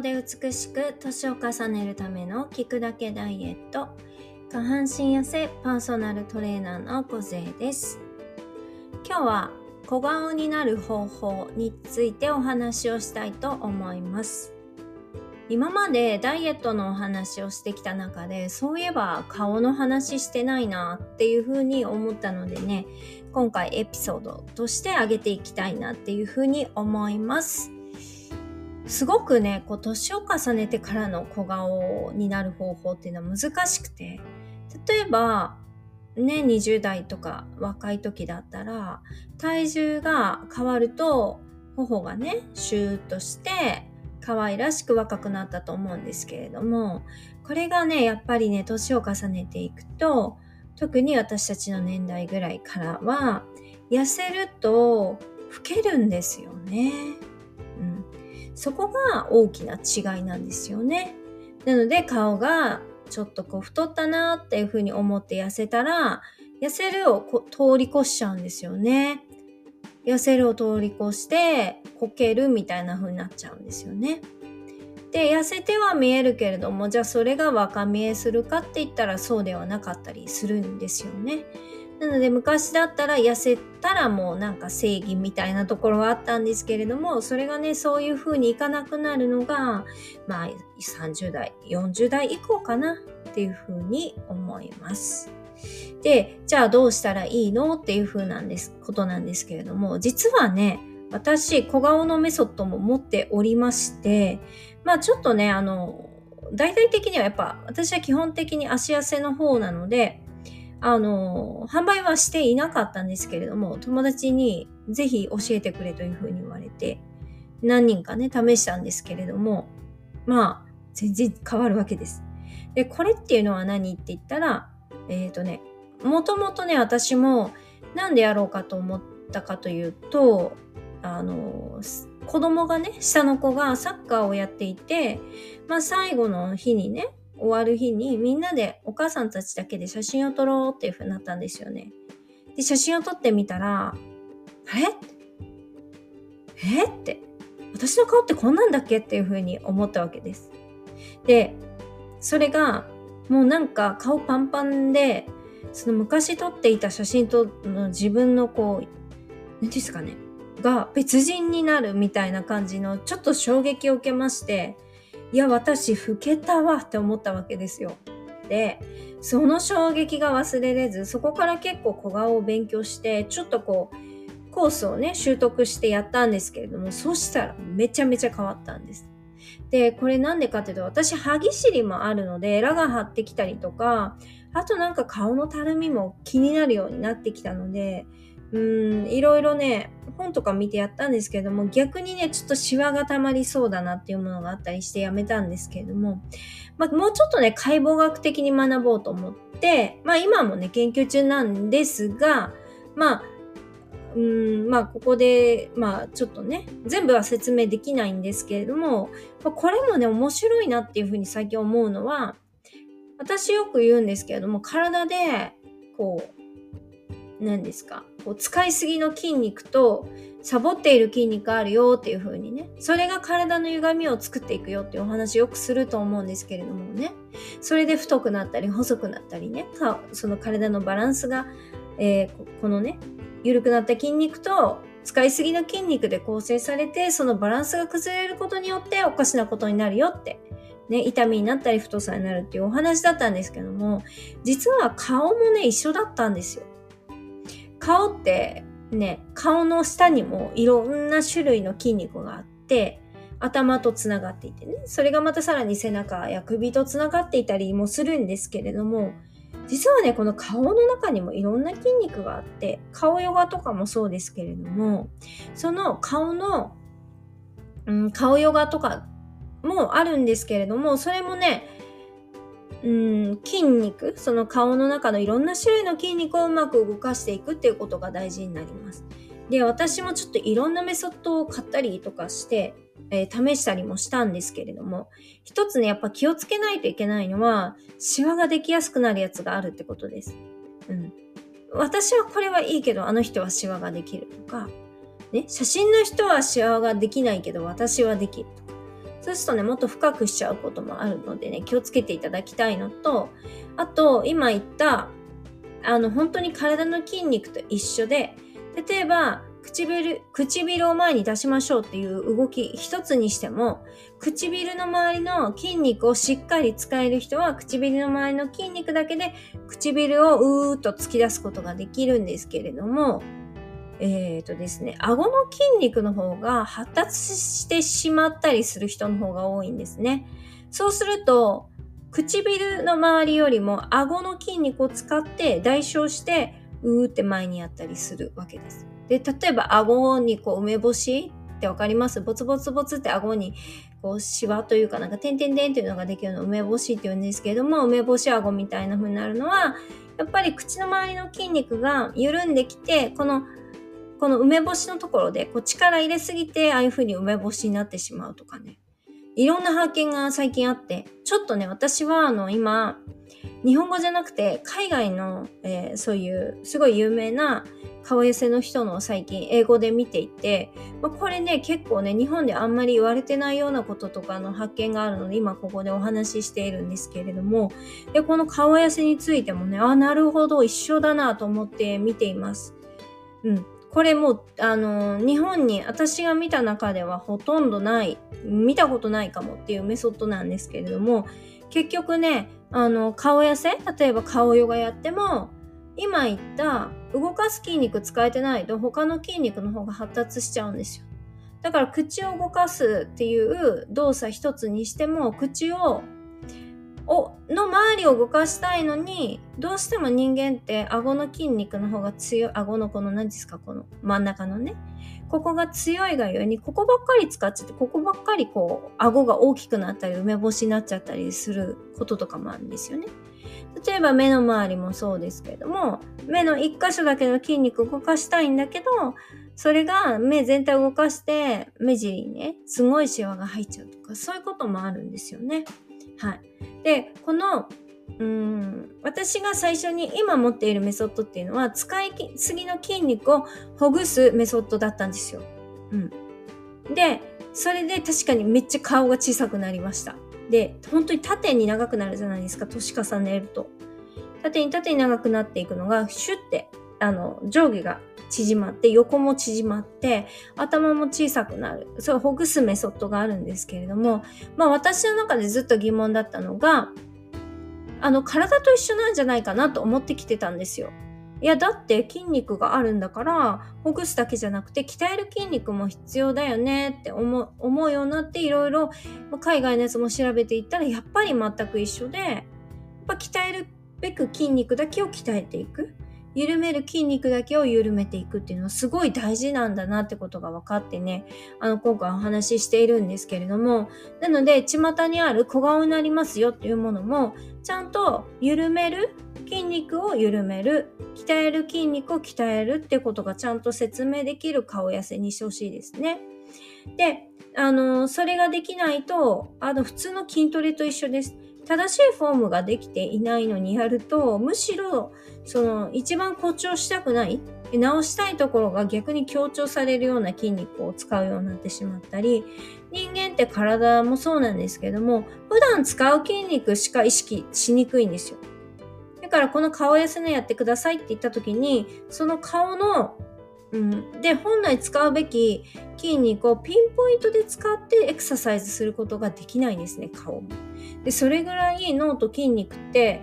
康で美しく年を重ねるための聞くだけダイエット。下半身痩せパーソナルトレーナーの小勢です。今日は小顔になる方法についてお話をしたいと思います。今までダイエットのお話をしてきた中でそういえば顔の話してないなっていうふうに思ったのでね今回エピソードとしてあげていきたいなっていうふうに思います。すごくね、こう、年を重ねてからの小顔になる方法っていうのは難しくて、例えば、ね、20代とか若い時だったら、体重が変わると、頬がね、シューッとして、可愛らしく若くなったと思うんですけれども、これがね、やっぱりね、年を重ねていくと、特に私たちの年代ぐらいからは、痩せると老けるんですよね。そこが大きな違いなんですよね。なので顔がちょっとこう太ったなっていうふうに思って痩せたら、痩せるを通り越しちゃうんですよね。痩せるを通り越してこけるみたいな風になっちゃうんですよね。で、痩せては見えるけれども、じゃあそれが若見えするかって言ったらそうではなかったりするんですよね。なので昔だったら痩せたらもうなんか正義みたいなところはあったんですけれども、それがね、そういう風にいかなくなるのが、まあ30代、40代以降かなっていう風に思います。で、じゃあどうしたらいいのっていう風なんです、ことなんですけれども、実はね、私、小顔のメソッドも持っておりまして、まあちょっとね、あの、大々的にはやっぱ私は基本的に足痩せの方なので、あの、販売はしていなかったんですけれども、友達にぜひ教えてくれというふうに言われて、何人かね、試したんですけれども、まあ、全然変わるわけです。で、これっていうのは何って言ったら、えっ、ー、とね、もともとね、私もなんでやろうかと思ったかというと、あの、子供がね、下の子がサッカーをやっていて、まあ最後の日にね、終わる日にみんなでお母さんたちだけで写真を撮ろうっていう風になったんですよね。で、写真を撮ってみたら、あれえ？って、私の顔ってこんなんだっけっていう風に思ったわけです。で、それが、もうなんか顔パンパンで、その昔撮っていた写真との自分のこう、何ですかね、が別人になるみたいな感じのちょっと衝撃を受けまして、いや、私、老けたわって思ったわけですよ。で、その衝撃が忘れれず、そこから結構小顔を勉強して、ちょっとこう、コースをね、習得してやったんですけれども、そしたらめちゃめちゃ変わったんです。で、これなんでかっていうと、私、歯ぎしりもあるので、エラが張ってきたりとか、あとなんか顔のたるみも気になるようになってきたので、うん、いろいろね、本とか見てやったんですけども、逆にね、ちょっとシワが溜まりそうだなっていうものがあったりしてやめたんですけれども、まあ、もうちょっとね、解剖学的に学ぼうと思って、まあ今もね、研究中なんですが、まあ、うん、まあここで、まあちょっとね、全部は説明できないんですけれども、まあ、これもね、面白いなっていうふうに最近思うのは、私よく言うんですけれども、体で、こう、何ですか？こう使いすぎの筋肉とサボっている筋肉あるよっていう風にねそれが体の歪みを作っていくよっていうお話よくすると思うんですけれどもねそれで太くなったり細くなったりねその体のバランスが、えー、このね緩くなった筋肉と使いすぎの筋肉で構成されてそのバランスが崩れることによっておかしなことになるよってね、痛みになったり太さになるっていうお話だったんですけども、実は顔もね、一緒だったんですよ。顔ってね、顔の下にもいろんな種類の筋肉があって、頭とつながっていてね、それがまたさらに背中や首とつながっていたりもするんですけれども、実はね、この顔の中にもいろんな筋肉があって、顔ヨガとかもそうですけれども、その顔の、うん、顔ヨガとかもあるんですけれども、それもね、うん、筋肉、その顔の中のいろんな種類の筋肉をうまく動かしていくっていうことが大事になります。で、私もちょっといろんなメソッドを買ったりとかして、えー、試したりもしたんですけれども、一つね、やっぱ気をつけないといけないのは、シワができやすくなるやつがあるってことです。うん。私はこれはいいけど、あの人はシワができるとか、ね、写真の人はシワができないけど、私はできる。そそうすとね、もっと深くしちゃうこともあるのでね、気をつけていただきたいのと、あと、今言った、あの、本当に体の筋肉と一緒で、例えば、唇、唇を前に出しましょうっていう動き一つにしても、唇の周りの筋肉をしっかり使える人は、唇の周りの筋肉だけで唇をうーっと突き出すことができるんですけれども、えっ、ー、とですね、顎の筋肉の方が発達してしまったりする人の方が多いんですね。そうすると、唇の周りよりも顎の筋肉を使って代償して、うーって前にやったりするわけです。で、例えば顎にこう梅干しってわかります？ボツボツボツって顎にこうシワというかなんか点々点っていうのができるの梅干しって言うんですけれども、梅干し顎みたいな風になるのは、やっぱり口の周りの筋肉が緩んできて、このこの梅干しのところでこう力入れすぎてああいう風に梅干しになってしまうとかね。いろんな発見が最近あって、ちょっとね、私はあの今、日本語じゃなくて海外の、えー、そういうすごい有名な顔寄せの人の最近英語で見ていて、まあ、これね結構ね日本であんまり言われてないようなこととかの発見があるので今ここでお話ししているんですけれどもでこの顔寄せについてもねあなるほど一緒だなと思って見ています。うん、これもあの日本に私が見た中ではほとんどない見たことないかもっていうメソッドなんですけれども結局ねあの、顔痩せ例えば顔ヨガやっても、今言った動かす筋肉使えてないと他の筋肉の方が発達しちゃうんですよ。だから口を動かすっていう動作一つにしても、口を、を、の周りを動かしたいのに、どうしても人間って顎の筋肉の方が強い、顎のこの何ですか、この真ん中のね。ここが強いがゆえに、ここばっかり使っちゃって、ここばっかりこう、顎が大きくなったり、梅干しになっちゃったりすることとかもあるんですよね。例えば目の周りもそうですけれども、目の一箇所だけの筋肉を動かしたいんだけど、それが目全体を動かして、目尻にね、すごいシワが入っちゃうとか、そういうこともあるんですよね。はい。で、このうーん私が最初に今持っているメソッドっていうのは使いすぎの筋肉をほぐすメソッドだったんですよ。うん、でそれで確かにめっちゃ顔が小さくなりました。で本当に縦に長くなるじゃないですか年重ねると。縦に縦に長くなっていくのがシュッてあの上下が縮まって横も縮まって頭も小さくなるそうほぐすメソッドがあるんですけれどもまあ私の中でずっと疑問だったのがあの、体と一緒なんじゃないかなと思ってきてたんですよ。いや、だって筋肉があるんだから、ほぐすだけじゃなくて、鍛える筋肉も必要だよねって思う思うようになって、いろいろ海外のやつも調べていったら、やっぱり全く一緒で、やっぱ鍛えるべく筋肉だけを鍛えていく。緩める筋肉だけを緩めていくっていうのはすごい大事なんだなってことが分かってね、あの、今回お話ししているんですけれども、なので、巷にある小顔になりますよっていうものも、ちゃんと緩める筋肉を緩める、鍛える筋肉を鍛えるってことがちゃんと説明できる顔痩せにしてほしいですね。で、あの、それができないと、あの、普通の筋トレと一緒です。正しいフォームができていないのにやると、むしろ、その、一番誇張したくない、直したいところが逆に強調されるような筋肉を使うようになってしまったり、人間って体もそうなんですけども、普段使う筋肉しか意識しにくいんですよ。だからこの顔痩せのやってくださいって言った時に、その顔のうん、で本来使うべき筋肉をピンポイントで使ってエクササイズすることができないんですね顔も。でそれぐらい脳と筋肉って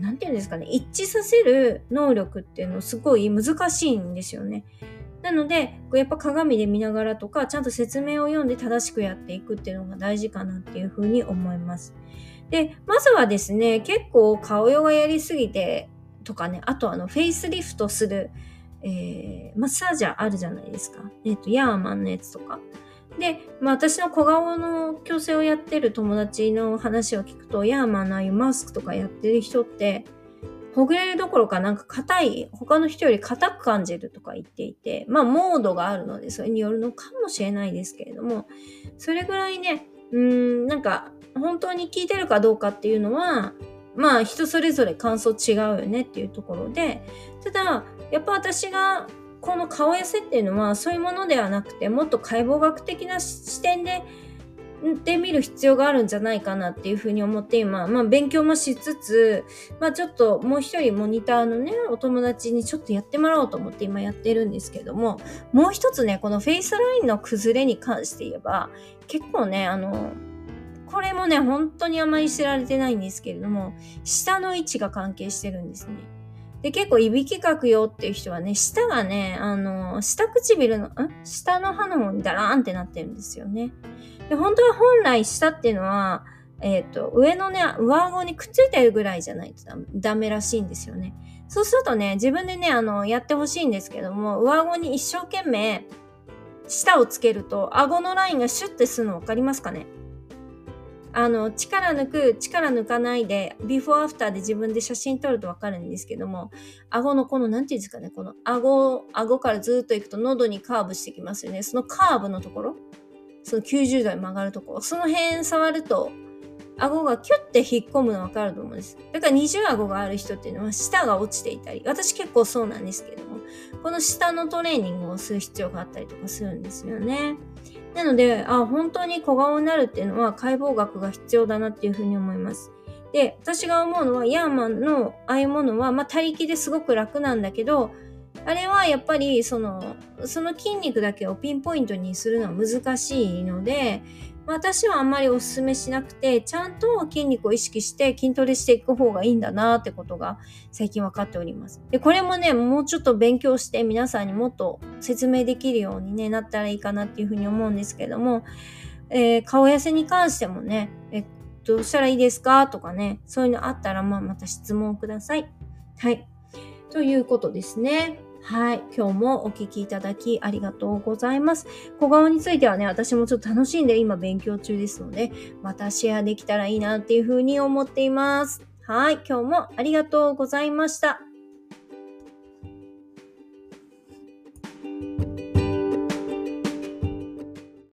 何て言うんですかね一致させる能力っていうのすごい難しいんですよね。なのでやっぱ鏡で見ながらとかちゃんと説明を読んで正しくやっていくっていうのが大事かなっていうふうに思います。でまずはですね結構顔ヨガやりすぎてとかねあとあのフェイスリフトするえー、マッサージャーあるじゃないですか。えっ、ー、と、ヤーマンのやつとか。で、まあ私の小顔の矯正をやってる友達の話を聞くと、ヤーマンのああいうマスクとかやってる人って、ほぐれるどころかなんか硬い、他の人より硬く感じるとか言っていて、まあモードがあるのでそれによるのかもしれないですけれども、それぐらいね、うん、なんか本当に効いてるかどうかっていうのは、まあ人それぞれ感想違うよねっていうところで、ただ、やっぱ私がこの顔痩せっていうのはそういうものではなくてもっと解剖学的な視点でで見る必要があるんじゃないかなっていうふうに思って今、まあ勉強もしつつ、まあちょっともう一人モニターのね、お友達にちょっとやってもらおうと思って今やってるんですけども、もう一つね、このフェイスラインの崩れに関して言えば、結構ね、あの、これもね、本当にあまり知られてないんですけれども、下の位置が関係してるんですね。で、結構いびきかくよっていう人はね、舌がね、あの、下唇の、ん？下の歯の方にダラーンってなってるんですよね。で、本当は本来舌っていうのは、えっ、ー、と、上のね、上顎にくっついてるぐらいじゃないとダメらしいんですよね。そうするとね、自分でね、あの、やってほしいんですけども、上顎に一生懸命、舌をつけると、顎のラインがシュッてするの分かりますかね？あの、力抜く、力抜かないで、ビフォーアフターで自分で写真撮るとわかるんですけども、顎のこの、なんていうんですかね、この顎、顎からずっと行くと喉にカーブしてきますよね。そのカーブのところ、その90度に曲がるところ、その辺触ると、顎がキュッて引っ込むのわかると思うんです。だから二重顎がある人っていうのは舌が落ちていたり、私結構そうなんですけども、この下のトレーニングをする必要があったりとかするんですよね。なので、あ、本当に小顔になるっていうのは解剖学が必要だなっていうふうに思います。で、私が思うのは、ヤーマンのああいうものは、まあ、他力ですごく楽なんだけど、あれはやっぱりその、その筋肉だけをピンポイントにするのは難しいので、私はあんまりお勧めしなくて、ちゃんと筋肉を意識して筋トレしていく方がいいんだなってことが最近分かっております。で、これもね、もうちょっと勉強して皆さんにもっと説明できるように、ね、なったらいいかなっていうふうに思うんですけども、えー、顔痩せに関してもね、えどうしたらいいですかとかね、そういうのあったら、まあ、また質問ください。はい。ということですね。はい。今日もお聞きいただきありがとうございます。小顔についてはね、私もちょっと楽しんで今勉強中ですので、またシェアできたらいいなっていうふうに思っています。はい。今日もありがとうございました。